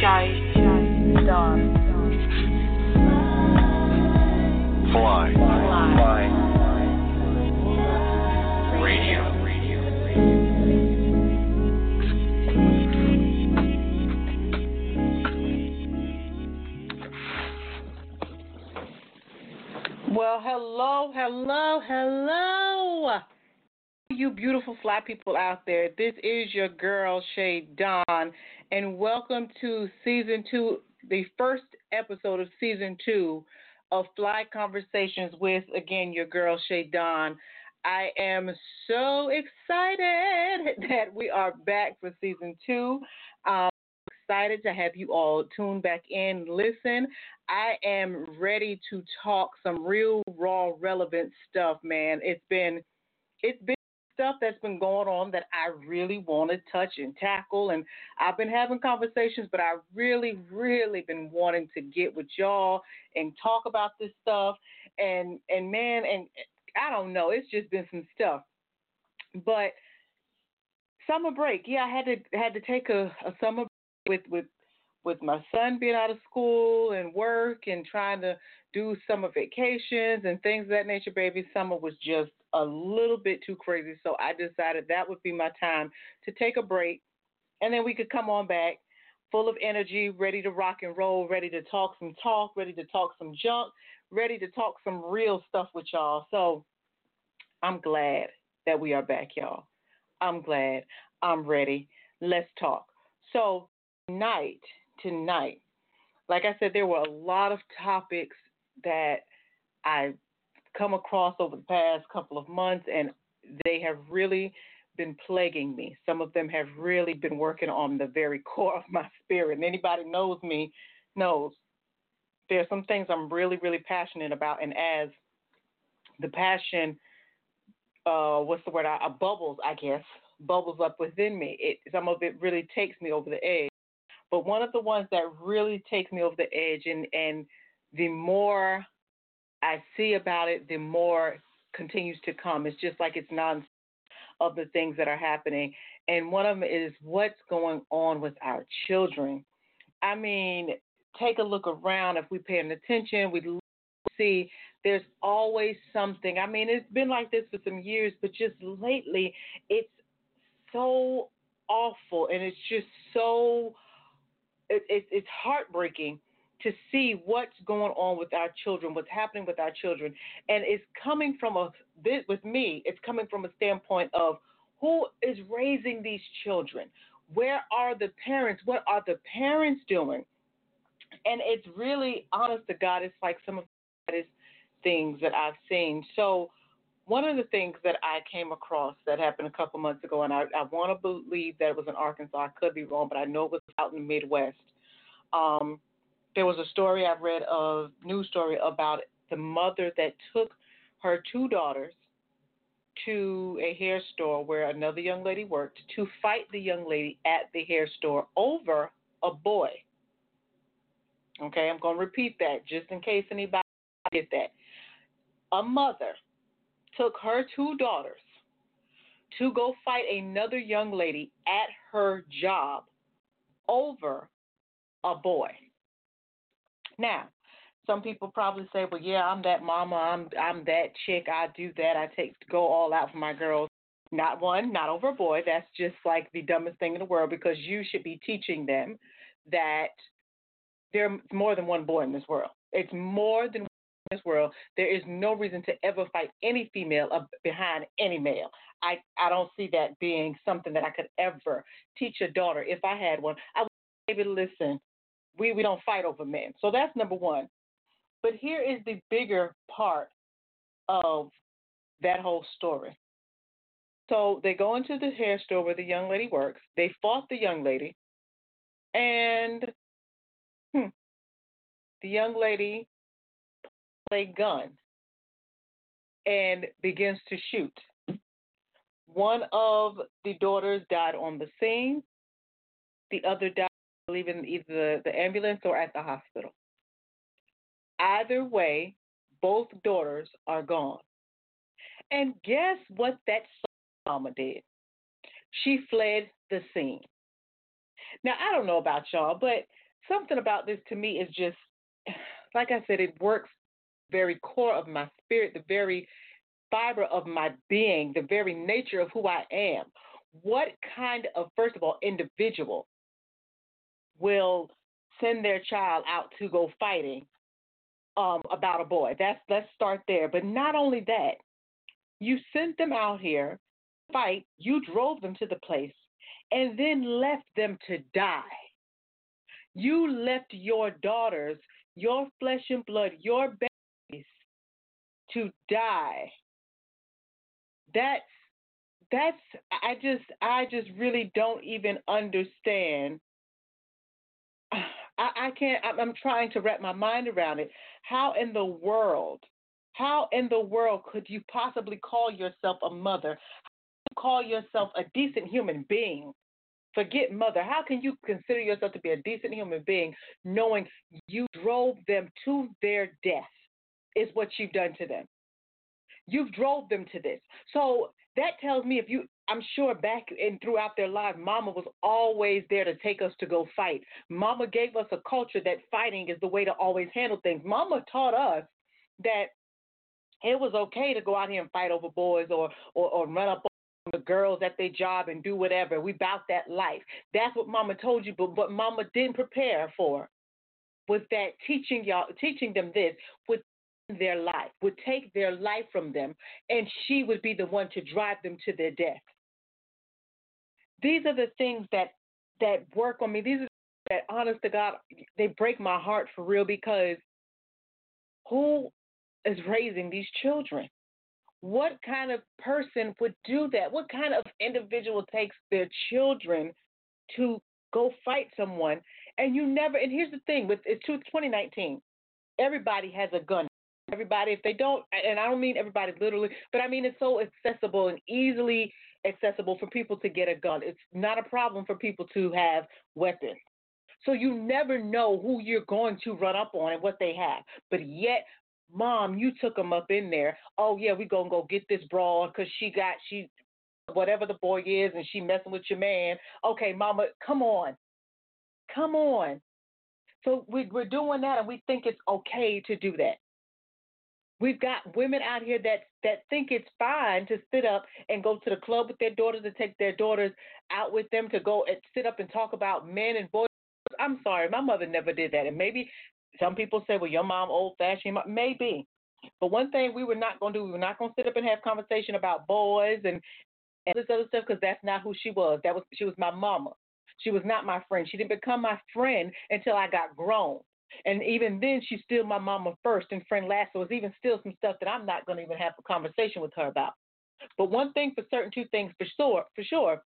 Shy. Shy, dawn, Fly. Fly. Radio. Well, hello, hello, hello. You beautiful fly people out there. This is your girl, Shay Dawn, and welcome to season two, the first episode of season two of Fly Conversations with, again, your girl, Shay Dawn. I am so excited that we are back for season two. Um, excited to have you all tune back in, listen. I am ready to talk some real raw relevant stuff, man. It's been it's been stuff that's been going on that I really want to touch and tackle and I've been having conversations, but I really really been wanting to get with y'all and talk about this stuff and and man and I don't know, it's just been some stuff. But summer break, yeah, I had to had to take a, a summer with with with my son being out of school and work and trying to do summer vacations and things of that nature, baby, summer was just a little bit too crazy. So I decided that would be my time to take a break and then we could come on back full of energy, ready to rock and roll, ready to talk some talk, ready to talk some junk, ready to talk some real stuff with y'all. So I'm glad that we are back, y'all. I'm glad. I'm ready. Let's talk. So, tonight, tonight, like I said, there were a lot of topics that I've come across over the past couple of months, and they have really been plaguing me. Some of them have really been working on the very core of my spirit. And anybody knows me knows there's some things I'm really, really passionate about, and as the passion, uh, what's the word? I, I bubbles, I guess, bubbles up within me. It some of it really takes me over the edge. But one of the ones that really takes me over the edge, and and the more I see about it, the more continues to come. It's just like it's non of the things that are happening. And one of them is what's going on with our children. I mean, take a look around. If we're paying attention, we see there's always something. I mean, it's been like this for some years, but just lately, it's so awful and it's just so it, it, it's heartbreaking to see what's going on with our children, what's happening with our children, and it's coming from a this, with me. It's coming from a standpoint of who is raising these children. Where are the parents? What are the parents doing? And it's really, honest to God, it's like some of the saddest things that I've seen. So one of the things that I came across that happened a couple months ago, and I, I want to believe that it was in Arkansas. I could be wrong, but I know it was out in the Midwest. Um, there was a story I've read, a news story about the mother that took her two daughters to a hair store where another young lady worked to fight the young lady at the hair store over a boy. Okay, I'm going to repeat that just in case anybody get that. A mother took her two daughters to go fight another young lady at her job over a boy. Now, some people probably say, "Well, yeah, I'm that mama. I'm I'm that chick. I do that. I take go all out for my girls." Not one, not over a boy. That's just like the dumbest thing in the world because you should be teaching them that there's more than one boy in this world. It's more than in this world, there is no reason to ever fight any female behind any male. I, I don't see that being something that I could ever teach a daughter. If I had one, I would maybe listen. We we don't fight over men. So that's number one. But here is the bigger part of that whole story. So they go into the hair store where the young lady works. They fought the young lady, and hmm, the young lady a gun and begins to shoot. One of the daughters died on the scene. The other died, believe, in either the, the ambulance or at the hospital. Either way, both daughters are gone. And guess what that mama did? She fled the scene. Now, I don't know about y'all, but something about this to me is just, like I said, it works very core of my spirit, the very fiber of my being, the very nature of who I am. What kind of, first of all, individual will send their child out to go fighting um, about a boy? That's let's start there. But not only that, you sent them out here to fight. You drove them to the place, and then left them to die. You left your daughters, your flesh and blood, your babies to die. That's that's I just I just really don't even understand. I, I can't I'm trying to wrap my mind around it. How in the world, how in the world could you possibly call yourself a mother? You Call yourself a decent human being Forget mother. How can you consider yourself to be a decent human being knowing you drove them to their death? Is what you've done to them. You've drove them to this. So that tells me if you I'm sure back and throughout their life, Mama was always there to take us to go fight. Mama gave us a culture that fighting is the way to always handle things. Mama taught us that it was okay to go out here and fight over boys or or, or run up on the girls at their job and do whatever. We bout that life. That's what mama told you, but what mama didn't prepare for was that teaching y'all teaching them this would their life, would take their life from them, and she would be the one to drive them to their death. These are the things that that work on me. These are that honest to God, they break my heart for real because who is raising these children? what kind of person would do that? What kind of individual takes their children to go fight someone? And you never, and here's the thing with it's 2019, everybody has a gun. Everybody, if they don't, and I don't mean everybody literally, but I mean it's so accessible and easily accessible for people to get a gun. It's not a problem for people to have weapons. So you never know who you're going to run up on and what they have. But yet Mom, you took him up in there. Oh yeah, we gonna go get this broad because she got she whatever the boy is and she messing with your man. Okay, Mama, come on, come on. So we, we're doing that and we think it's okay to do that. We've got women out here that that think it's fine to sit up and go to the club with their daughters and take their daughters out with them to go and sit up and talk about men and boys. I'm sorry, my mother never did that, and maybe some people say, well, your mom old fashioned. Maybe. But one thing we were not going to do, we were not going to sit up and have conversation about boys and, and this other stuff because that's not who she was. That was she was my mama. She was not my friend. She didn't become my friend until I got grown. And even then, she's still my mama first and friend last. So it's even still some stuff that I'm not going to even have a conversation with her about. But one thing for certain, two things for sure, for sure,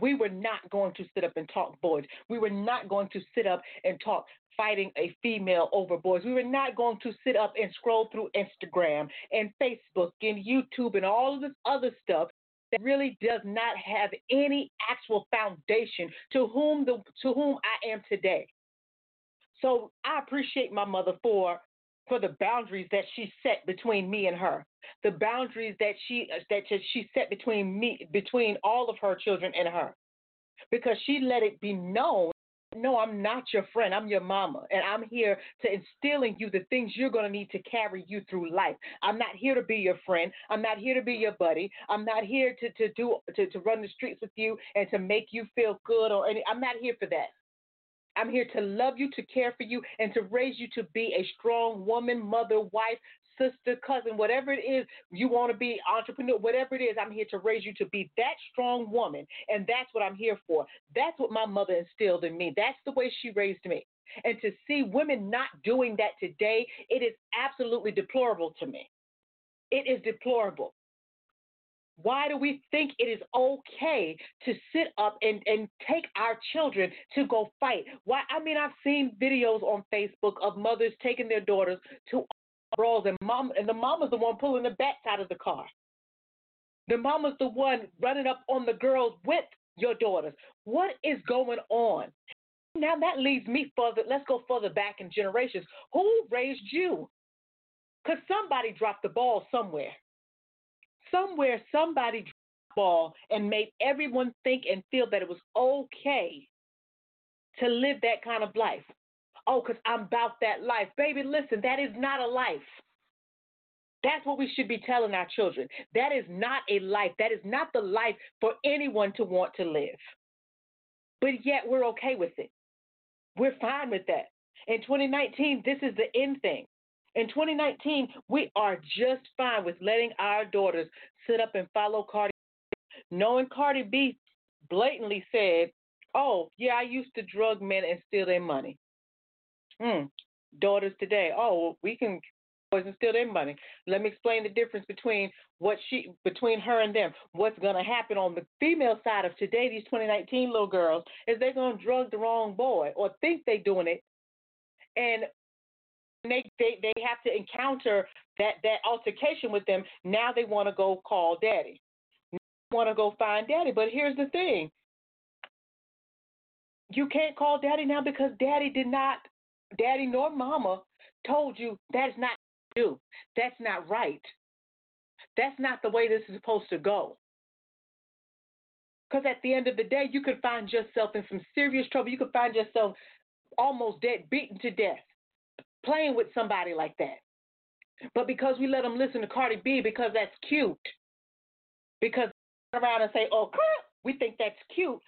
we were not going to sit up and talk boys. We were not going to sit up and talk fighting a female over boys. We were not going to sit up and scroll through Instagram and Facebook and YouTube and all of this other stuff that really does not have any actual foundation to whom the to whom I am today. So I appreciate my mother for for the boundaries that she set between me and her, the boundaries that she that she set between me between all of her children and her, because she let it be known no, I'm not your friend. I'm your mama. And I'm here to instilling you the things you're going to need to carry you through life. I'm not here to be your friend. I'm not here to be your buddy. I'm not here to, to do to, to run the streets with you and to make you feel good or any I'm not here for that. I'm here to love you, to care for you, and to raise you to be a strong woman, mother, wife, sister, cousin, whatever it is you want to be, entrepreneur, whatever it is, I'm here to raise you to be that strong woman. And that's what I'm here for. That's what my mother instilled in me. That's the way she raised me. And to see women not doing that today, it is absolutely deplorable to me. It is deplorable. Why do we think it is okay to sit up and, and take our children to go fight? Why I mean I've seen videos on Facebook of mothers taking their daughters to brawls and mom and the mama's the one pulling the bats out of the car. The mama's the one running up on the girls with your daughters. What is going on? Now that leads me further. Let's go further back in generations. Who raised you? Because somebody dropped the ball somewhere. Somewhere, somebody dropped the ball and made everyone think and feel that it was okay to live that kind of life. Oh, because I'm about that life. Baby, listen, that is not a life. That's what we should be telling our children. That is not a life. That is not the life for anyone to want to live. But yet we're okay with it. We're fine with that. In 2019, this is the end thing. In 2019, we are just fine with letting our daughters sit up and follow Cardi, B, knowing Cardi B blatantly said, "Oh, yeah, I used to drug men and steal their money." Hmm. Daughters today, oh, we can boys and steal their money. Let me explain the difference between what she between her and them. What's gonna happen on the female side of today, these 2019 little girls, is they're gonna drug the wrong boy or think they're doing it, and they they they have to encounter that that altercation with them. Now they want to go call daddy. Want to go find daddy, but here's the thing. You can't call daddy now because daddy did not, daddy nor mama told you that's not do. That's not right. That's not the way this is supposed to go. Because at the end of the day, you could find yourself in some serious trouble. You could find yourself almost dead, beaten to death, playing with somebody like that. But because we let them listen to Cardi B because that's cute, because around and say, oh, we think that's cute,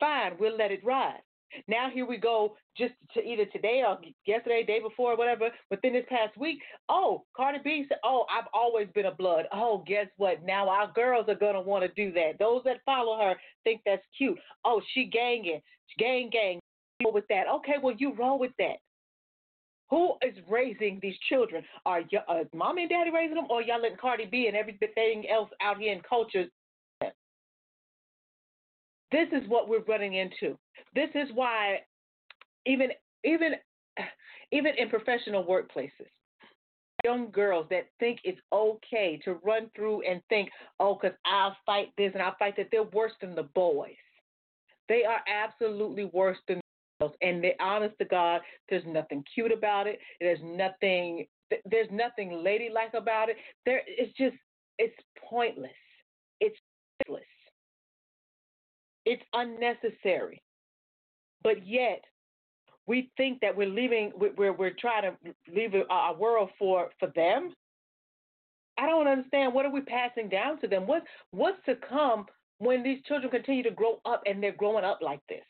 fine, we'll let it ride. Now here we go, just to either today or yesterday, day before, whatever. Within this past week, oh, Cardi B said, "Oh, I've always been a blood." Oh, guess what? Now our girls are gonna want to do that. Those that follow her think that's cute. Oh, she ganging, gang gang. Roll with that. Okay, well you roll with that. Who is raising these children? Are you, uh, mommy and daddy raising them, or y'all letting Cardi B and everything else out here in culture this is what we're running into. This is why even even even in professional workplaces, young girls that think it's okay to run through and think, oh, because I'll fight this and I'll fight that, they're worse than the boys. They are absolutely worse than girls. And they honest to God, there's nothing cute about it. There's nothing there's nothing ladylike about it. There it's just it's pointless. It's pointless. It's unnecessary. But yet, we think that we're leaving, we're, we're trying to leave a, world for, for them. I don't understand. What are we passing down to them? What, what's to come when these children continue to grow up and they're growing up like this?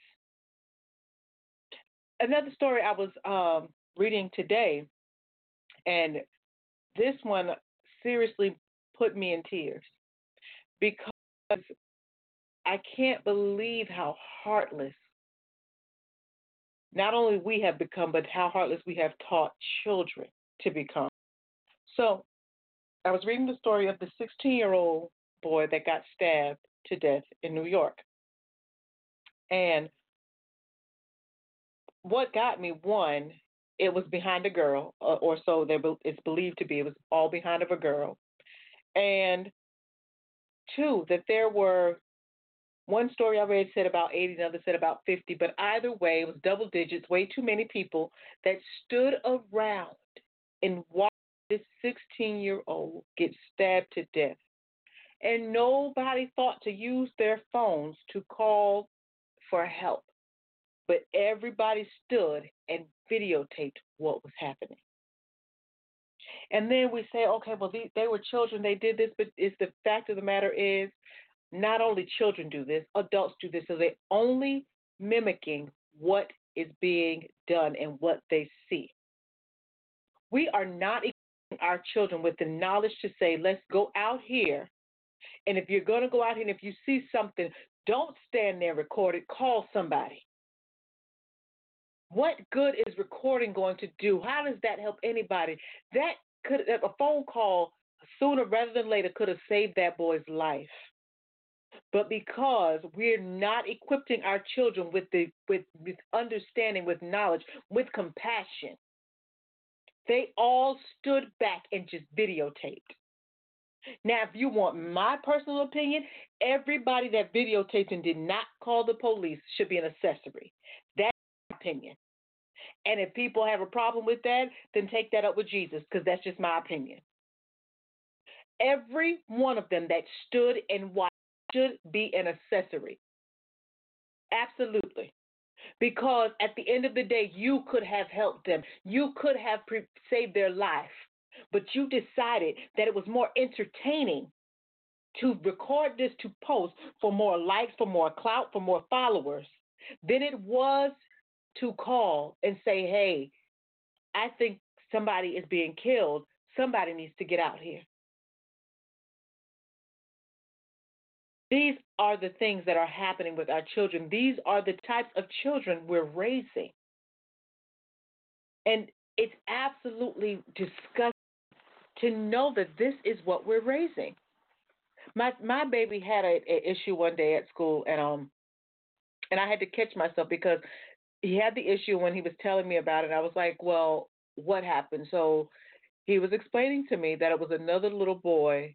Another story I was um, reading today, and this one seriously put me in tears because I can't believe how heartless not only we have become, but how heartless we have taught children to become. So I was reading the story of the 16 year old boy that got stabbed to death in New York. And what got me, one, it was behind a girl, uh, or so there it's believed to be. It was all behind of a girl. And two, that there were one story I read said about 80, another said about 50, but either way, it was double digits, way too many people that stood around and watched this 16 year old get stabbed to death. And nobody thought to use their phones to call for help. But everybody stood and videotaped what was happening. And then we say, okay, well, they, they were children, they did this, but it's the fact of the matter is not only children do this, adults do this. So they're only mimicking what is being done and what they see. We are not our children with the knowledge to say, let's go out here. And if you're going to go out here and if you see something, don't stand there record it, call somebody. What good is recording going to do? How does that help anybody? That could a phone call sooner rather than later could have saved that boy's life. But because we're not equipping our children with the with, with understanding, with knowledge, with compassion, they all stood back and just videotaped. Now, if you want my personal opinion, everybody that videotaped and did not call the police should be an accessory. Opinion. And if people have a problem with that, then take that up with Jesus, because that's just my opinion. Every one of them that stood and watched should be an accessory. Absolutely. Because at the end of the day, you could have helped them. You could have pre- saved their life. But you decided that it was more entertaining to record this to post for more likes, for more clout, for more followers than it was to call and say, hey, I think somebody is being killed. Somebody needs to get out here. These are the things that are happening with our children. These are the types of children we're raising. And it's absolutely disgusting to know that this is what we're raising. My my baby had a, a issue one day at school and um and I had to catch myself because he had the issue when he was telling me about it. I was like, "Well, what happened?" So he was explaining to me that it was another little boy,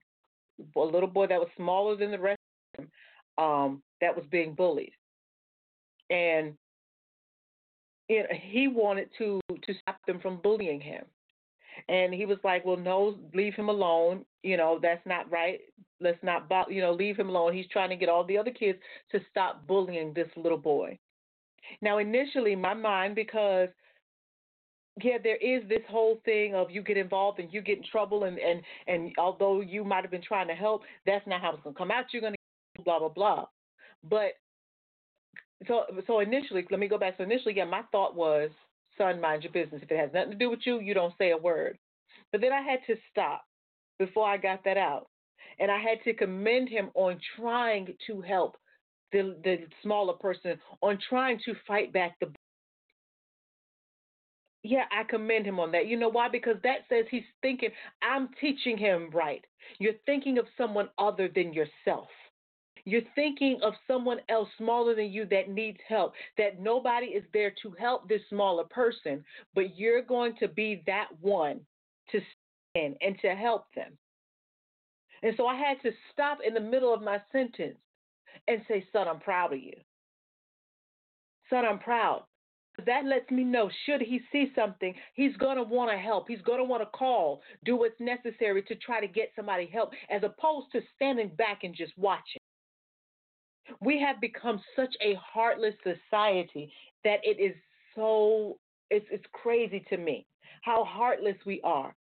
a little boy that was smaller than the rest of them, um, that was being bullied, and know, he wanted to to stop them from bullying him. And he was like, "Well, no, leave him alone. You know, that's not right. Let's not, you know, leave him alone. He's trying to get all the other kids to stop bullying this little boy." Now, initially, my mind, because yeah, there is this whole thing of you get involved and you get in trouble, and and and although you might have been trying to help, that's not how it's gonna come out. You're gonna blah blah blah. But so so initially, let me go back. So initially, yeah, my thought was, son, mind your business. If it has nothing to do with you, you don't say a word. But then I had to stop before I got that out, and I had to commend him on trying to help the, the smaller person on trying to fight back the yeah, I commend him on that. You know why? Because that says he's thinking, I'm teaching him right. You're thinking of someone other than yourself. You're thinking of someone else smaller than you that needs help, that nobody is there to help this smaller person, but you're going to be that one to stand and to help them. And so I had to stop in the middle of my sentence and say, Son, I'm proud of you. Son, I'm proud. That lets me know, should he see something, he's going to want to help. He's going to want to call, do what's necessary to try to get somebody help, as opposed to standing back and just watching. We have become such a heartless society that it is so, it's, it's crazy to me how heartless we are.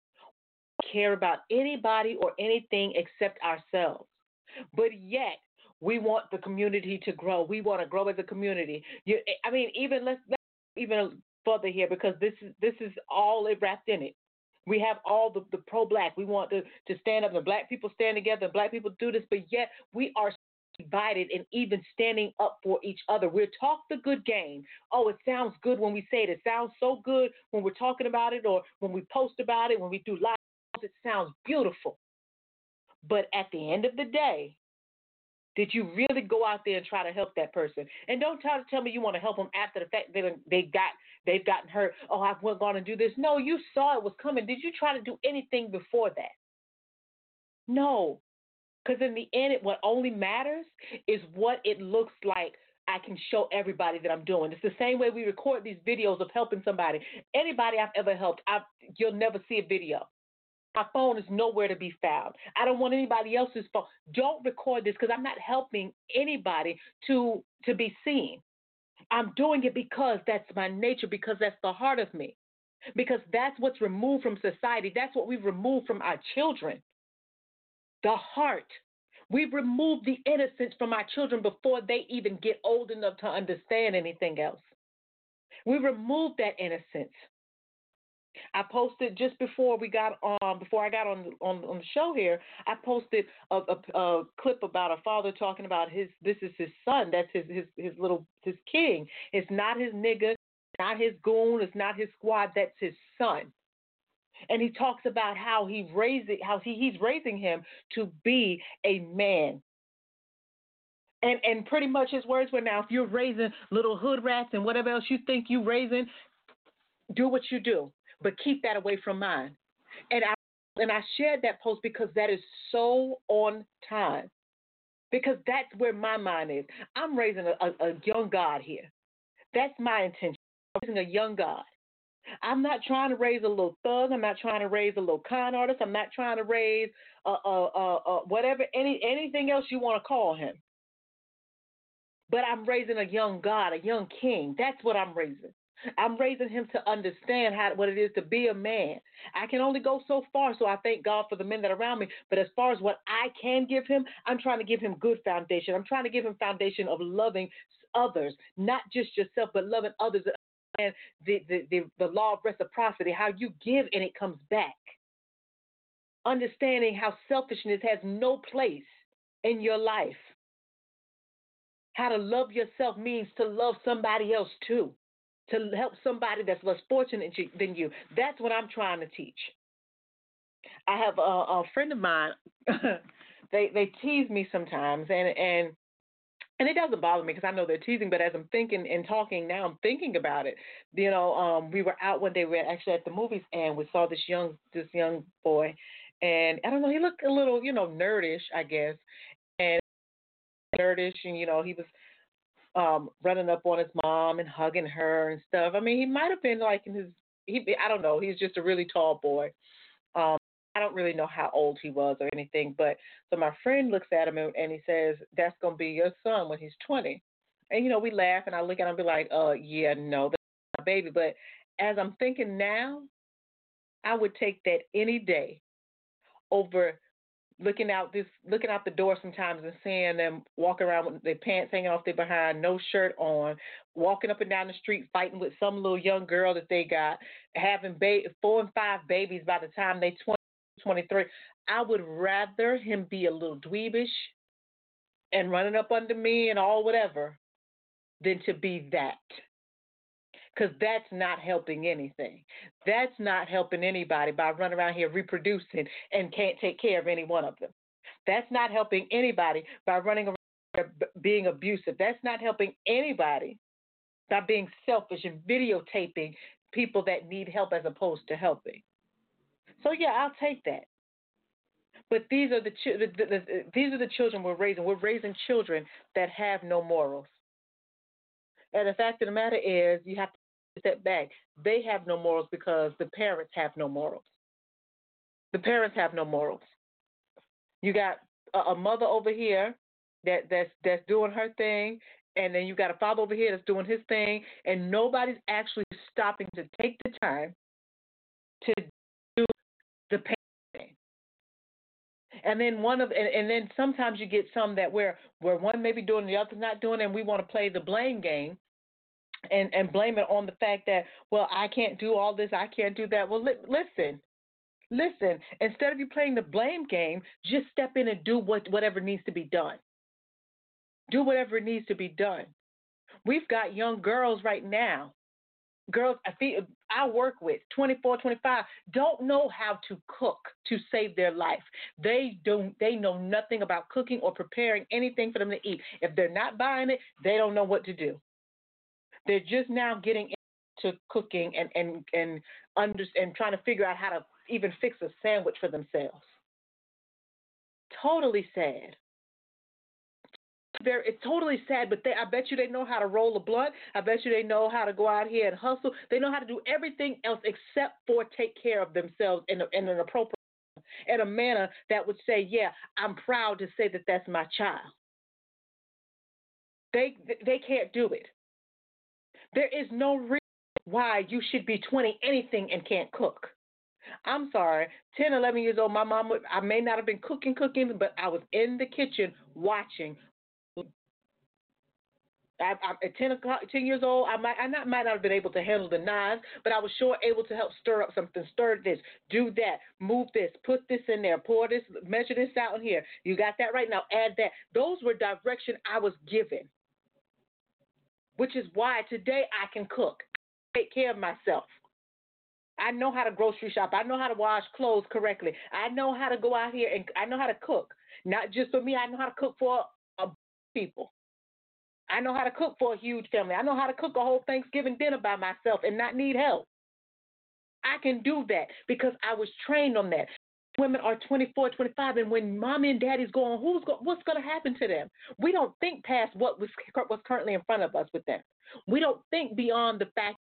We care about anybody or anything except ourselves. But yet, we want the community to grow. We want to grow as a community. You, eh, I mean, even let's, let's even further here because this is this is all wrapped in it. We have all the, the pro black. We want to, to stand up and black people stand together and black people do this, but yet we are divided and even standing up for each other. We're talk the good game. Oh, it sounds good when we say it. It sounds so good when we're talking about it or when we post about it, when we do live. It sounds beautiful. But at the end of the day, did you really go out there and try to help that person? And don't try to tell me you want to help them after the fact that they got they've gotten hurt. Oh, I wasn't going to do this. No, you saw it was coming. Did you try to do anything before that? No, because in the end, it, what only matters is what it looks like. I can show everybody that I'm doing. It's the same way we record these videos of helping somebody. Anybody I've ever helped, I've, you'll never see a video. My phone is nowhere to be found. I don't want anybody else's phone. Don't record this because I'm not helping anybody to to be seen. I'm doing it because that's my nature, because that's the heart of me. Because that's what's removed from society. That's what we've removed from our children. The heart. We've removed the innocence from our children before they even get old enough to understand anything else. We remove that innocence. I posted just before we got um before I got on on on the show here. I posted a, a, a clip about a father talking about his this is his son. That's his his his little his king. It's not his nigga, not his goon. It's not his squad. That's his son. And he talks about how he raising how he, he's raising him to be a man. And and pretty much his words were now if you're raising little hood rats and whatever else you think you're raising, do what you do but keep that away from mine. And I and I shared that post because that is so on time. Because that's where my mind is. I'm raising a, a, a young God here. That's my intention. I'm raising a young God. I'm not trying to raise a little thug. I'm not trying to raise a little con artist. I'm not trying to raise a, a, a, a whatever any anything else you want to call him. But I'm raising a young God, a young king. That's what I'm raising. I'm raising him to understand how what it is to be a man. I can only go so far, so I thank God for the men that are around me. But as far as what I can give him, I'm trying to give him good foundation. I'm trying to give him foundation of loving others, not just yourself, but loving others. And the, the, the, the law of reciprocity, how you give and it comes back. Understanding how selfishness has no place in your life. How to love yourself means to love somebody else too to help somebody that's less fortunate than you. That's what I'm trying to teach. I have a, a friend of mine. they they tease me sometimes, and and and it doesn't bother me because I know they're teasing. But as I'm thinking and talking now, I'm thinking about it. You know, um, we were out one day. We were actually at the movies, and we saw this young this young boy, and I don't know. He looked a little, you know, nerdish, I guess, and nerdish, and you know, he was um running up on his mom and hugging her and stuff. I mean, he might have been like in his he I don't know, he's just a really tall boy. Um I don't really know how old he was or anything, but so my friend looks at him and, and he says, "That's gonna be your son when he's 20." And you know, we laugh and I look at him and be like, "Uh, yeah, no, that's my baby." But as I'm thinking now, I would take that any day over looking out this looking out the door sometimes and seeing them walk around with their pants hanging off their behind, no shirt on, walking up and down the street fighting with some little young girl that they got, having ba- four and five babies by the time they 20, 23. I would rather him be a little dweebish and running up under me and all whatever than to be that because that's not helping anything. That's not helping anybody by running around here reproducing and can't take care of any one of them. That's not helping anybody by running around being abusive. That's not helping anybody by being selfish and videotaping people that need help as opposed to helping. So yeah, I'll take that. But these are the, the, the, the these are the children we're raising. We're raising children that have no morals. And the fact of the matter is, you have to step back. They have no morals because the parents have no morals. The parents have no morals. You got a, a mother over here that that's that's doing her thing, and then you got a father over here that's doing his thing, and nobody's actually stopping to take the time to do the parenting. And then one of and, and then sometimes you get some that where where one may be doing the other's not doing, and we want to play the blame game and and blame it on the fact that well I can't do all this, I can't do that. Well, li- listen, listen. Instead of you playing the blame game, just step in and do what whatever needs to be done. Do whatever needs to be done. We've got young girls right now. Girls I, feel, I work with, 24, 25, don't know how to cook to save their life. They don't. They know nothing about cooking or preparing anything for them to eat. If they're not buying it, they don't know what to do. They're just now getting into cooking and and and under and trying to figure out how to even fix a sandwich for themselves. Totally sad. They're, it's totally sad, but they, I bet you they know how to roll a blunt. I bet you they know how to go out here and hustle. They know how to do everything else except for take care of themselves in, a, in an appropriate in a manner that would say, "Yeah, I'm proud to say that that's my child." They they can't do it. There is no reason why you should be 20 anything and can't cook. I'm sorry, 10, 11 years old, my mom, I may not have been cooking, cooking, but I was in the kitchen watching. I, I, at 10, o'clock, 10 years old, I might I not might not have been able to handle the knives, but I was sure able to help stir up something. Stir this, do that, move this, put this in there, pour this, measure this out in here. You got that right now. Add that. Those were direction I was given, which is why today I can cook, take care of myself. I know how to grocery shop. I know how to wash clothes correctly. I know how to go out here and I know how to cook. Not just for me. I know how to cook for a people. I know how to cook for a huge family. I know how to cook a whole Thanksgiving dinner by myself and not need help. I can do that because I was trained on that. Women are 24, 25, and when mommy and daddy's going, who's go, what's going to happen to them? We don't think past what was what's currently in front of us with them. We don't think beyond the fact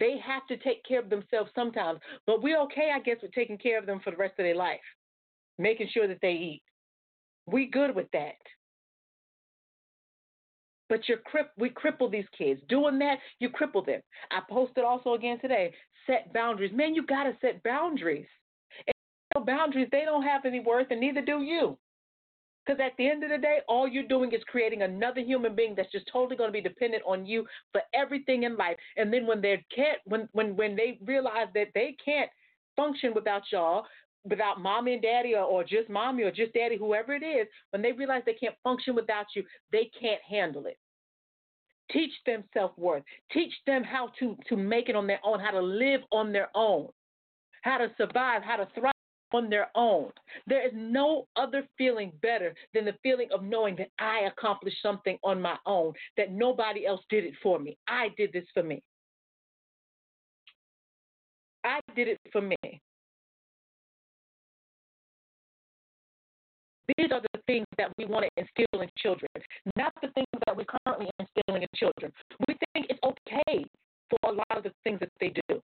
they have to take care of themselves sometimes. But we're okay, I guess, with taking care of them for the rest of their life, making sure that they eat. We good with that. But you're cri- we cripple these kids. Doing that, you cripple them. I posted also again today, set boundaries. Man, you got to set boundaries. Boundaries, they don't have any worth, and neither do you. Because at the end of the day, all you're doing is creating another human being that's just totally going to be dependent on you for everything in life. And then when they can't, when when when they realize that they can't function without y'all, without mommy and daddy, or, or just mommy or just daddy, whoever it is, when they realize they can't function without you, they can't handle it. Teach them self worth. Teach them how to to make it on their own, how to live on their own, how to survive, how to thrive on their own. There is no other feeling better than the feeling of knowing that I accomplished something on my own, that nobody else did it for me. I did this for me. I did it for me. These are the things that we want to instill in children, not the things that we're currently instilling in children. We think it's okay for a lot of the things that they do.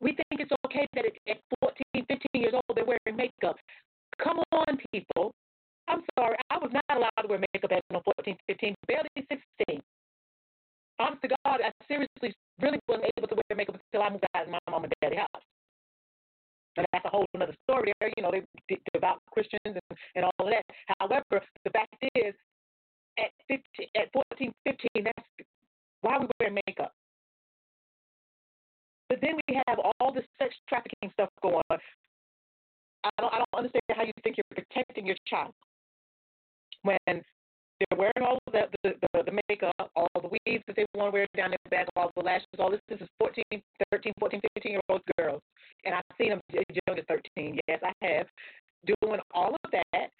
We think it's okay that at 14, 15 years old they're wearing makeup. Come on, people. I'm sorry, I was not allowed to wear makeup at no 14, 15, barely 16. Honest to God, I seriously really wasn't able to wear makeup until I moved out of my mom and daddy's house. But that's a whole other story there. You know, they devout Christians and, and all of that. However, the fact is, at 15, at 14, 15, that's why we wear makeup. But then we have all this sex trafficking stuff going on. I don't, I don't understand how you think you're protecting your child when they're wearing all the, the, the, the makeup, all the weaves that they want to wear down their back, all the lashes, all this. This is 14, 13, 14, 15 year old girls. And I've seen them as young as 13. Yes, I have. Doing all of that.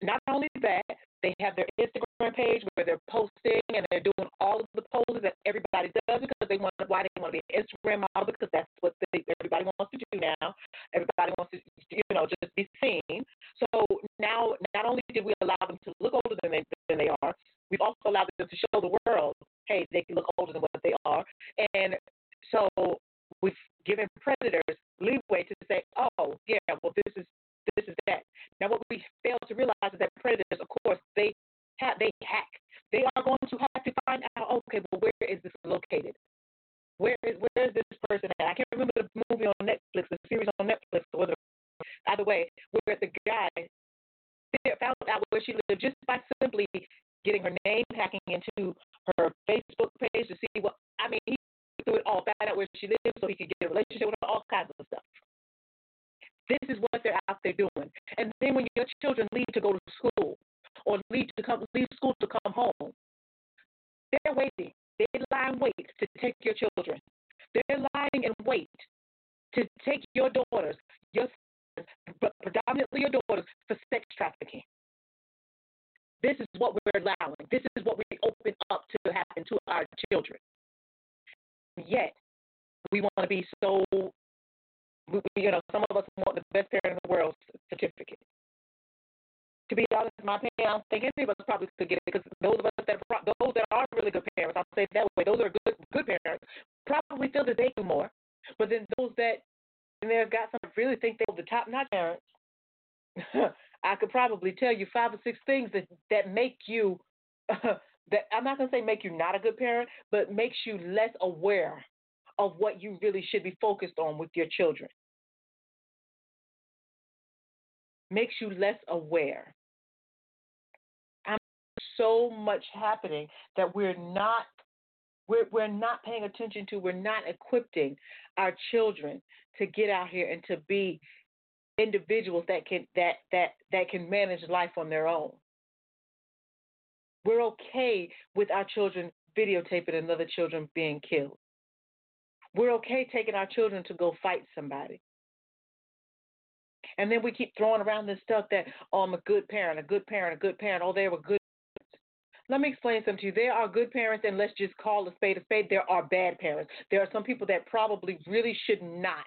Not only that, they have their Instagram page where they're posting and they're doing all of the poses that everybody does because they want to why they want to be an Instagram model because that's what they, everybody wants to do now. Everybody wants to you know just be seen. So now not only did we allow them to look older than they than they are, we've also allowed them to show the world, hey, they can look older than what they are. And so we've given predators leeway to say, oh yeah, well this is this is that. Now, what we fail to realize is that predators, of course, they have they hack. They are going to have to find out. Okay, well, where is this located? Where is where is this person at? I can't remember the movie on Netflix, the series on Netflix, or the either way, where the guy found out where she lived just by simply getting her name, hacking into her Facebook page to see what I mean. He threw it all, found out where she lived, so he could get a relationship with her, all kinds of stuff. This is what they're out there doing. And then when your children leave to go to school or leave to come leave school to come home, they're waiting. They lie in wait to take your children. They're lying in wait to take your daughters, your sons, but predominantly your daughters, for sex trafficking. This is what we're allowing. This is what we open up to happen to our children. Yet, we want to be so we, you know, some of us want the best parent in the world certificate. To be honest, my parents, I don't think any of us probably could get it because those of us that those that are really good parents, I'll say it that way, those are good good parents, probably feel that they do more. But then those that and they've got some really think they're the top notch parents. I could probably tell you five or six things that that make you uh, that I'm not gonna say make you not a good parent, but makes you less aware of what you really should be focused on with your children. Makes you less aware. I'm so much happening that we're not we're, we're not paying attention to, we're not equipping our children to get out here and to be individuals that can that that that can manage life on their own. We're okay with our children videotaping another children being killed. We're okay taking our children to go fight somebody. And then we keep throwing around this stuff that, oh, I'm a good parent, a good parent, a good parent. Oh, they were good. Let me explain something to you. There are good parents, and let's just call a spade a spade. There are bad parents. There are some people that probably really should not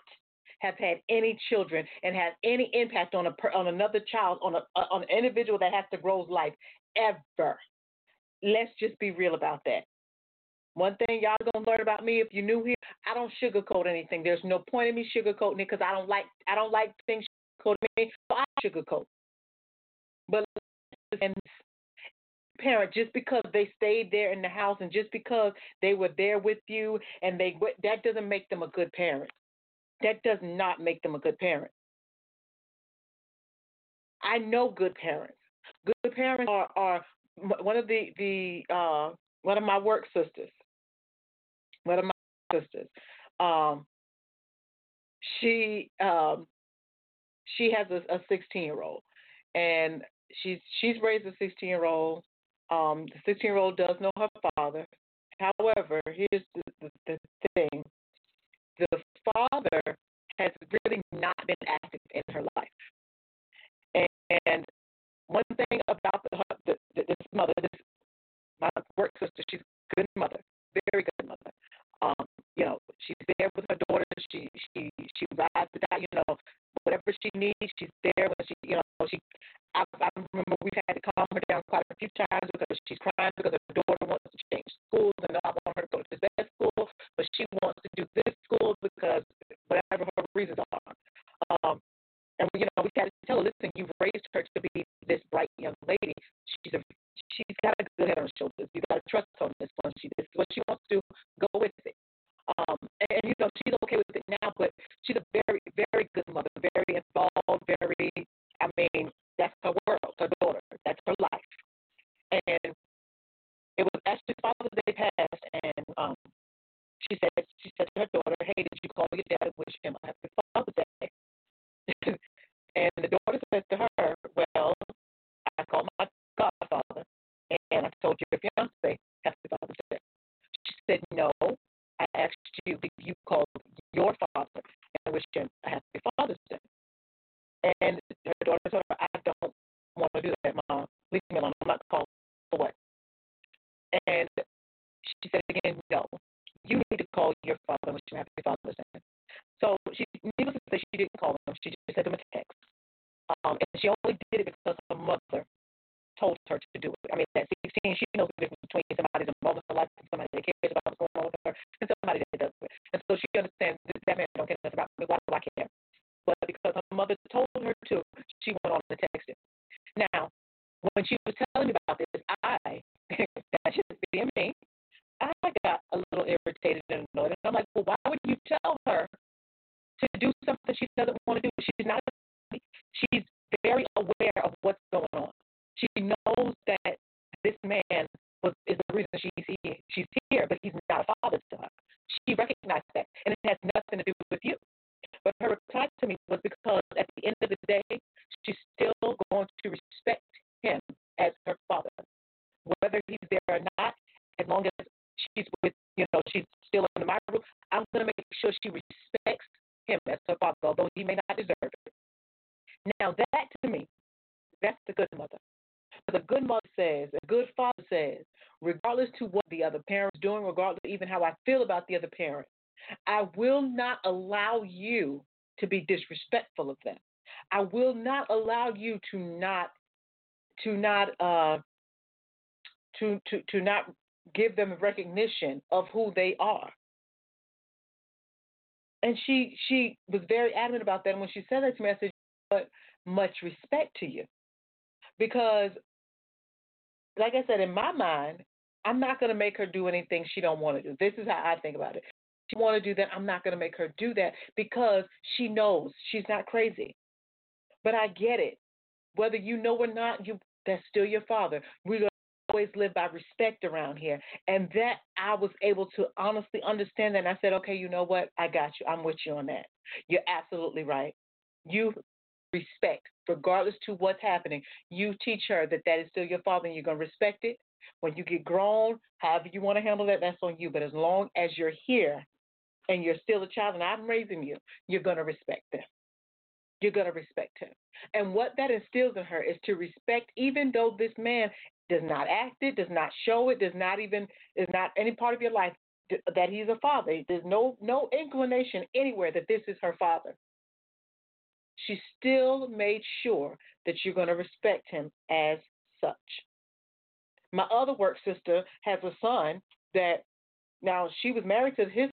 have had any children and had any impact on a on another child on a on an individual that has to grow's life ever. Let's just be real about that. One thing y'all gonna learn about me if you're new here, I don't sugarcoat anything. There's no point in me sugarcoating it because I don't like I don't like things sugarcoating me, so I sugarcoat. But and parent just because they stayed there in the house and just because they were there with you and they that doesn't make them a good parent. That does not make them a good parent. I know good parents. Good parents are, are one of the the uh, one of my work sisters. One of my sisters. Um, she um, she has a, a 16 year old, and she's she's raised a 16 year old. Um, the 16 year old does know her father. However, here's the, the, the thing: the father has really not been active in her life. And, one thing about the, the, this mother, this my work sister, she's a good mother, very good mother. Um, you know, she's there with her daughter. She she she rides the you know, whatever she needs, she's there when she you know she. I, I remember we've had to calm her down quite a few times because she's crying because her daughter wants to change schools and I want her to go to best school, but she wants to do this her reasons are. Um, and you know, we got to tell her, listen, you've raised her to be this bright young lady. She's a she's got a good head on her shoulders. You got to trust her on this one. She this is what she wants to. Go with it. Um, and, and you know, she's okay with it now, but she's a very very good mother, very involved, very. I mean, that's her world, her daughter. That's her life. And it was after Father's Day passed, and um, she said she said to her daughter, "Hey, did you call your dad and wish him a happy Father's Day?" and the daughter said to her, "Well, I called my godfather, and I told your fiance happy Father's Day." She said, "No, I asked you if you called your father and I wish him a happy Father's Day." And her daughter told her, "I don't want to do that, mom. Leave me alone. I'm not calling for what." And she said again, "No, you need to call your father when you have your father's name. So she, needless to say, she didn't call him. She just sent him a text. Um, and she only did it because her mother told her to do it. I mean, at 16, she knows the difference between somebody that's involved in her life and somebody that cares about what's going on with her and somebody that doesn't. And so she understands that, that man don't care nothing about me. Why do I care? But because her mother told her to, she went on to text him. Now, when she was telling me about this, I, that's just being me, I got a little irritated and annoyed. And I'm like, well, why would you tell her to do something she doesn't want to do? She's not. She's very aware of what's going on. She knows that this man was is the reason she's here. She's here, but he's not a father to her. She recognized that, and it has nothing to do with you. But her reply to me was because at the end of the day, she's still going to respect him as her father, whether he's there or not. As long as she's with, you know, she's still in my room, I'm going to make sure she respects him as her father, although he may not deserve it. Now, that to me, that's the good mother. But the good mother says, a good father says, regardless to what the other parent's doing, regardless even how I feel about the other parent, I will not allow you to be disrespectful of them. I will not allow you to not to not uh to to to not give them recognition of who they are. And she she was very adamant about that. And when she said that to me, I said, "But much respect to you," because, like I said, in my mind, I'm not going to make her do anything she don't want to do. This is how I think about it. She want to do that. I'm not going to make her do that because she knows she's not crazy. But I get it. Whether you know or not, you that's still your father. To always live by respect around here. And that I was able to honestly understand that. And I said, okay, you know what? I got you. I'm with you on that. You're absolutely right. You respect, regardless to what's happening. You teach her that that is still your father and you're going to respect it. When you get grown, however you want to handle that, that's on you. But as long as you're here and you're still a child and I'm raising you, you're going to respect them. You're going to respect him. And what that instills in her is to respect, even though this man does not act it, does not show it, does not even, is not any part of your life that he's a father. There's no no inclination anywhere that this is her father. She still made sure that you're going to respect him as such. My other work sister has a son that now she was married to his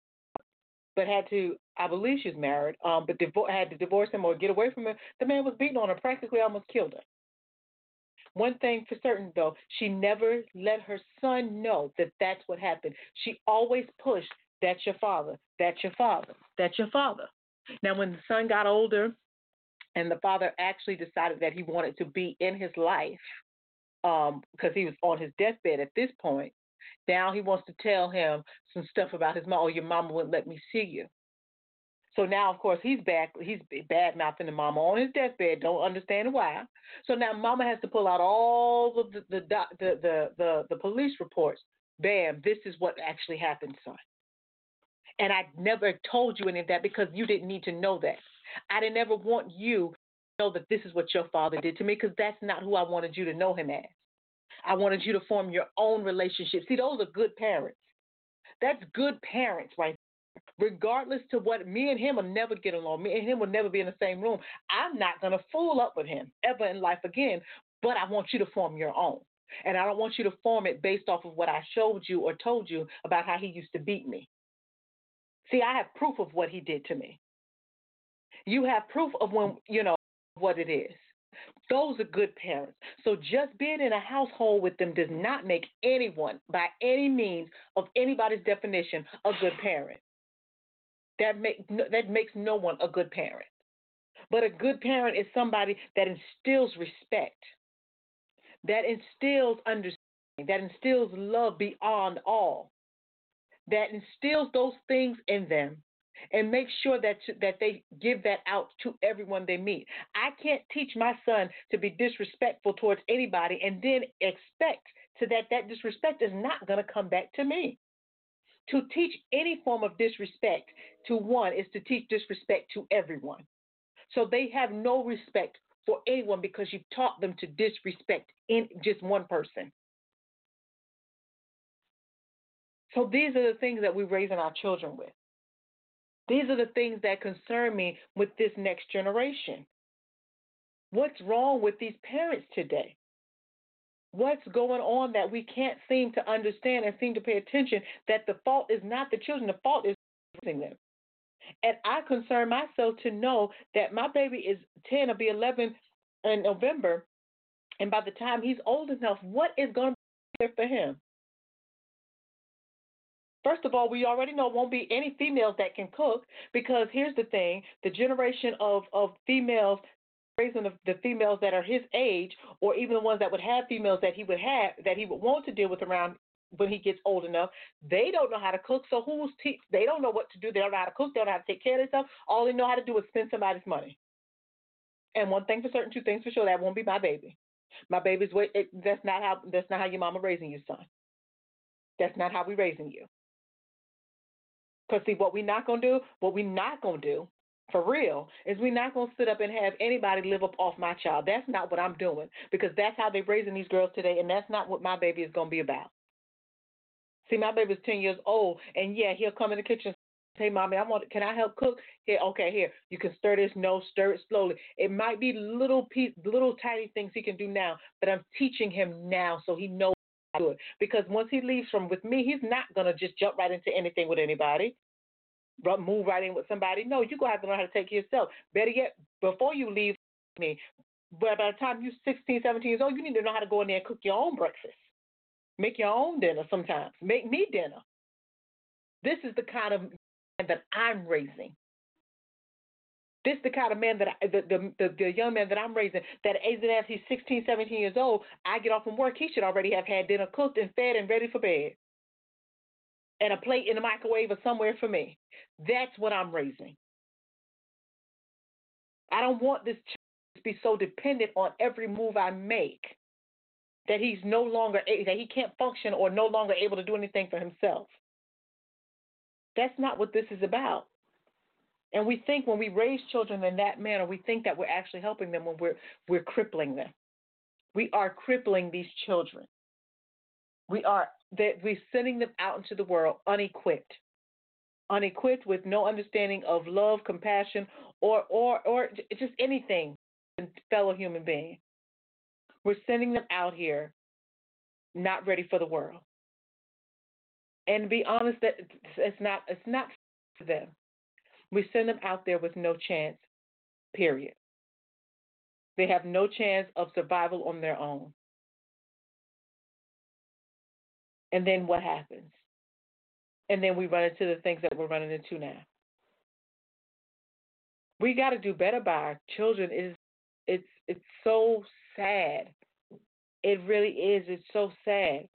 but had to I believe she's married, um, but had to divorce him or get away from him. The man was beating on her, practically almost killed her. One thing for certain, though, she never let her son know that that's what happened. She always pushed, "That's your father. That's your father. That's your father." Now, when the son got older, and the father actually decided that he wanted to be in his life, um, because he was on his deathbed at this point. Now he wants to tell him some stuff about his mom. Oh, your mama wouldn't let me see you. So now, of course, he's back. He's bad mouthing the mama on his deathbed. Don't understand why. So now, mama has to pull out all of the the the the the, the police reports. Bam! This is what actually happened, son. And I never told you any of that because you didn't need to know that. I didn't ever want you to know that this is what your father did to me because that's not who I wanted you to know him as. I wanted you to form your own relationship. See, those are good parents. That's good parents right regardless to what me and him will never get along. Me and him will never be in the same room. I'm not gonna fool up with him ever in life again. But I want you to form your own. And I don't want you to form it based off of what I showed you or told you about how he used to beat me. See, I have proof of what he did to me. You have proof of when, you know, what it is. Those are good parents. So just being in a household with them does not make anyone, by any means of anybody's definition, a good parent. That make that makes no one a good parent. But a good parent is somebody that instills respect, that instills understanding, that instills love beyond all, that instills those things in them and make sure that that they give that out to everyone they meet. I can't teach my son to be disrespectful towards anybody and then expect to that that disrespect is not going to come back to me. To teach any form of disrespect to one is to teach disrespect to everyone. So they have no respect for anyone because you've taught them to disrespect in just one person. So these are the things that we're raising our children with. These are the things that concern me with this next generation. What's wrong with these parents today? what's going on that we can't seem to understand and seem to pay attention that the fault is not the children, the fault is raising them. And I concern myself to know that my baby is 10 or be 11 in November, and by the time he's old enough, what is going to be there for him? First of all, we already know won't be any females that can cook because here's the thing the generation of, of females raising the, the females that are his age, or even the ones that would have females that he would have that he would want to deal with around when he gets old enough. They don't know how to cook, so who's te- they don't know what to do. They don't know how to cook. They don't know how to take care of themselves. All they know how to do is spend somebody's money. And one thing for certain, two things for sure, that won't be my baby. My baby's way. It, that's not how. That's not how your mama raising you, son. That's not how we raising you. Cause see, what we not gonna do, what we not gonna do for real is we not to sit up and have anybody live up off my child. That's not what I'm doing because that's how they're raising these girls today, and that's not what my baby is to be about. See, my baby's 10 years old, and yeah, he'll come in the kitchen Hey, mommy, I want. Can I help cook? Here, okay, here. You can stir this. No, stir it slowly. It might be little piece, little tiny things he can do now, but I'm teaching him now so he knows Because once he leaves from with me, he's not gonna just jump right into anything with anybody move right in with somebody. No, you're to have to learn how to take care yourself. Better yet, before you leave me, but by the time you're 16, 17 years old, you need to know how to go in there and cook your own breakfast. Make your own dinner sometimes. Make me dinner. This is the kind of man that I'm raising. This is the kind of man that I, the, the the the young man that I'm raising. That even as he's 16, 17 years old, I get off from work, he should already have had dinner cooked and fed and ready for bed, and a plate in the microwave or somewhere for me. That's what I'm raising. I don't want this child to be so dependent on every move I make that he's no longer that he can't function or no longer able to do anything for himself. That's not what this is about. And we think when we raise children in that manner, we think that we're actually helping them when we're we're crippling them. We are crippling these children. We are that we're sending them out into the world unequipped, unequipped with no understanding of love, compassion, or or or just anything, fellow human being. We're sending them out here not ready for the world. And to be honest, that it's not it's not for them. We send them out there with no chance, period. They have no chance of survival on their own. And then what happens? And then we run into the things that we're running into now. We got to do better by our children. It is, it's it's so sad. It really is. It's so sad.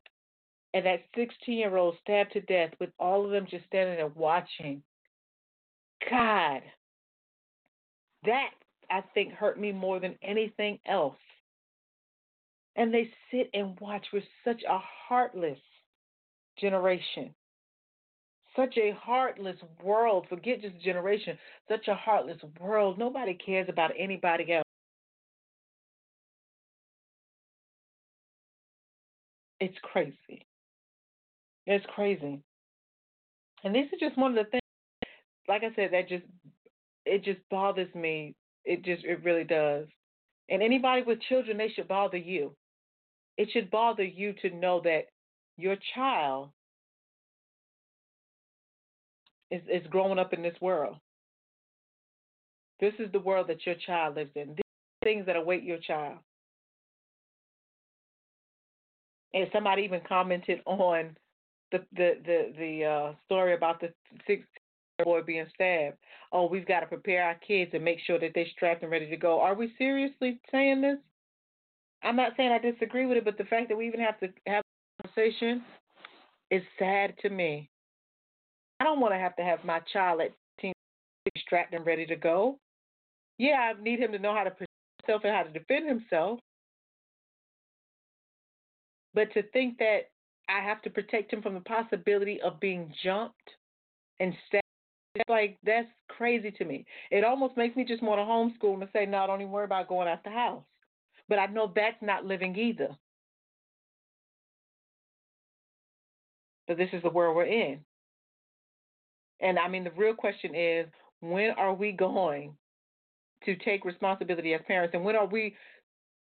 And that 16 year old stabbed to death with all of them just standing there watching God, that I think hurt me more than anything else. And they sit and watch with such a heartless generation, such a heartless world. Forget just generation, such a heartless world. Nobody cares about anybody else. It's crazy. It's crazy. And this is just one of the things like I said, that just it just bothers me. It just it really does. And anybody with children, they should bother you. It should bother you to know that your child is is growing up in this world. This is the world that your child lives in. These things that await your child. And somebody even commented on the the the, the uh, story about the six boy being stabbed. Oh, we've got to prepare our kids and make sure that they're strapped and ready to go. Are we seriously saying this? I'm not saying I disagree with it, but the fact that we even have to have a conversation is sad to me. I don't want to have to have my child at 18 strapped and ready to go. Yeah, I need him to know how to protect himself and how to defend himself. But to think that I have to protect him from the possibility of being jumped and stabbed it's like that's crazy to me. It almost makes me just want to homeschool and say, no, I don't even worry about going out the house. But I know that's not living either. But this is the world we're in. And I mean, the real question is, when are we going to take responsibility as parents, and when are we,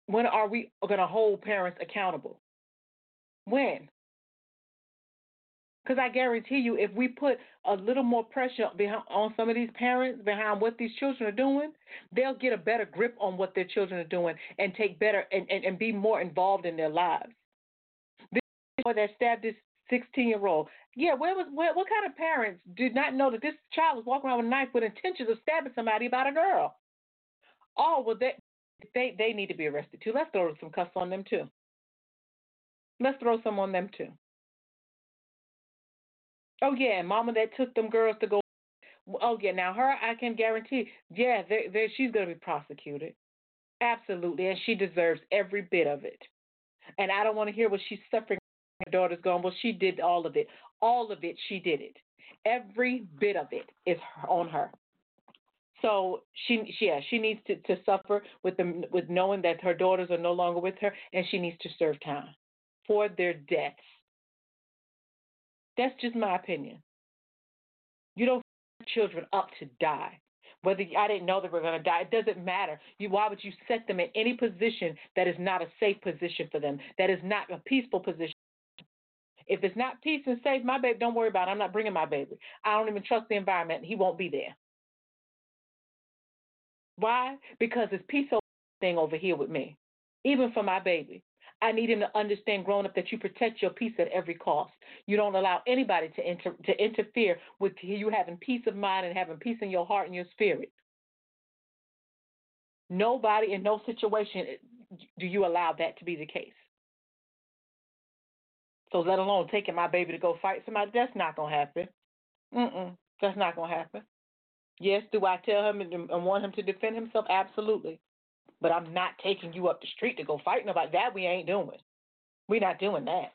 when are we going to hold parents accountable? When? Because I guarantee you, if we put a little more pressure behind, on some of these parents behind what these children are doing, they'll get a better grip on what their children are doing and take better and, and, and be more involved in their lives. This boy that stabbed this 16 year old, yeah, where was where, what kind of parents did not know that this child was walking around with a knife with intentions of stabbing somebody about a girl? Oh, well, they they they need to be arrested too. Let's throw some cuffs on them too. Let's throw some on them too. Oh yeah, mama that took them girls to go. Oh yeah, now her I can guarantee. Yeah, they, she's gonna be prosecuted. Absolutely, and she deserves every bit of it. And I don't want to hear what she's suffering. Her daughter's gone. Well, she did all of it. All of it, she did it. Every bit of it is on her. So she, yeah, she needs to, to suffer with the with knowing that her daughters are no longer with her, and she needs to serve time for their deaths. That's just my opinion. You don't children up to die. Whether I didn't know they were going to die, it doesn't matter. You, why would you set them in any position that is not a safe position for them, that is not a peaceful position? If it's not peace and safe, my baby, don't worry about it. I'm not bringing my baby. I don't even trust the environment. He won't be there. Why? Because it's peace thing over here with me, even for my baby. I need him to understand growing up that you protect your peace at every cost. You don't allow anybody to inter- to interfere with you having peace of mind and having peace in your heart and your spirit. Nobody in no situation eh, do you allow that to be the case. So let alone taking my baby to go fight somebody, that's not gonna happen. Mm-mm, that's not gonna happen. Yes, do I tell him and, and want him to defend himself? Absolutely. But I'm not taking you up the street to go fight nobody. That we ain't doing. We're not doing that.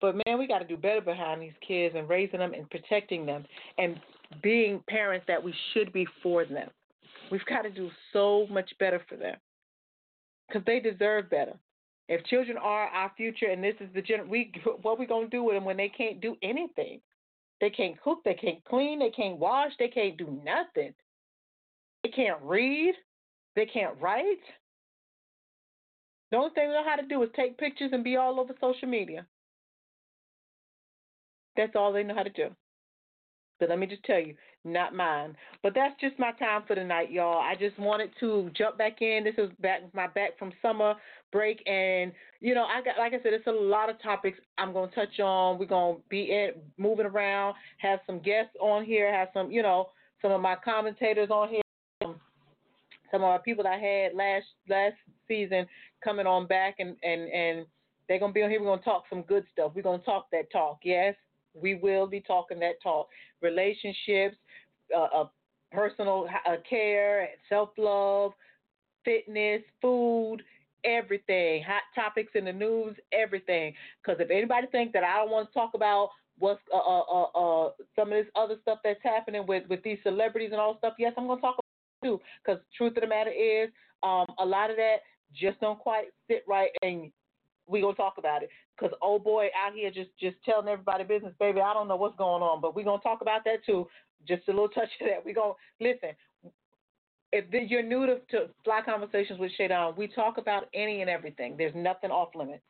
But man, we got to do better behind these kids and raising them and protecting them and being parents that we should be for them. We've got to do so much better for them because they deserve better. If children are our future, and this is the gen, we what we gonna do with them when they can't do anything? They can't cook, they can't clean, they can't wash, they can't do nothing. They can't read, they can't write. The only thing they know how to do is take pictures and be all over social media. That's all they know how to do. But let me just tell you, not mine. But that's just my time for the night, y'all. I just wanted to jump back in. This is back my back from summer break, and you know, I got like I said, it's a lot of topics I'm gonna touch on. We're gonna be in, moving around, have some guests on here, have some, you know, some of my commentators on here, some of our people that I had last last season coming on back, and and and they're gonna be on here. We're gonna talk some good stuff. We're gonna talk that talk, yes. We will be talking that talk, relationships, uh, uh, personal uh, care, self love, fitness, food, everything, hot topics in the news, everything. Because if anybody thinks that I don't want to talk about what's uh, uh, uh, uh, some of this other stuff that's happening with with these celebrities and all stuff, yes, I'm going to talk too. Because truth of the matter is, um, a lot of that just don't quite sit right, and we gonna talk about it. Cause old boy out here just just telling everybody business, baby. I don't know what's going on, but we gonna talk about that too. Just a little touch of that. We gonna listen. If you're new to, to Fly Conversations with Shadon, we talk about any and everything. There's nothing off limits.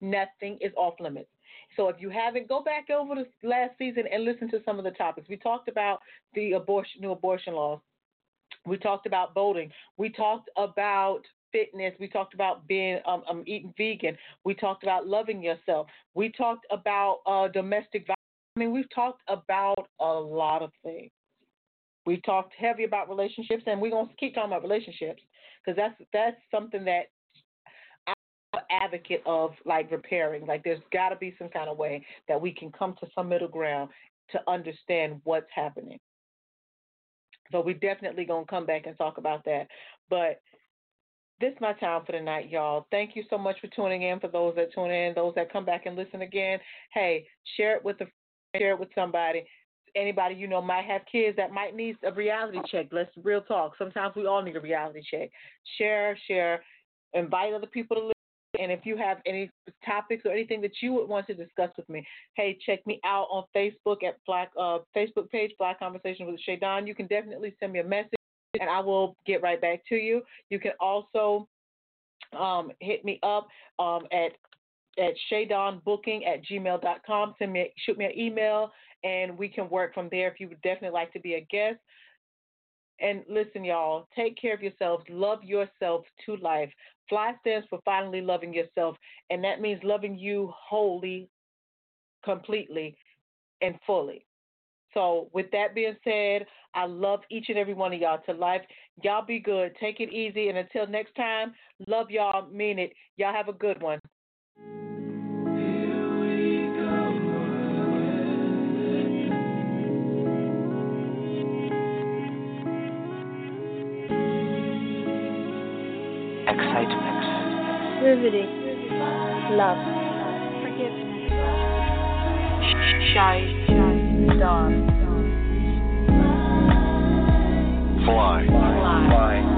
Nothing is off limits. So if you haven't, go back over the last season and listen to some of the topics. We talked about the abortion, new abortion laws. We talked about voting. We talked about fitness. We talked about being um, um, eating vegan. We talked about loving yourself. We talked about uh, domestic violence. I mean, we've talked about a lot of things. We talked heavy about relationships, and we're gonna keep talking about relationships because that's that's something that I'm an advocate of, like repairing. Like, there's got to be some kind of way that we can come to some middle ground to understand what's happening. So we definitely gonna come back and talk about that. But this is my time for the night, y'all. Thank you so much for tuning in. For those that tune in, those that come back and listen again, hey, share it with a share it with somebody. Anybody you know might have kids that might need a reality check. Let's real talk. Sometimes we all need a reality check. Share, share, invite other people to listen. And if you have any topics or anything that you would want to discuss with me, hey, check me out on Facebook at Black uh, Facebook page Black Conversation with Shadon. You can definitely send me a message and I will get right back to you. You can also um, hit me up um, at at shadonbooking at gmail.com. Send me, shoot me an email, and we can work from there if you would definitely like to be a guest. And listen, y'all, take care of yourselves. Love yourself to life. Fly stands for finally loving yourself, and that means loving you wholly, completely, and fully. So, with that being said, I love each and every one of y'all to life. Y'all be good. Take it easy. And until next time, love y'all. Mean it. Y'all have a good one. Riveting. Love. Forgiveness. Shy. Dawn. Fly. Fly. Radio.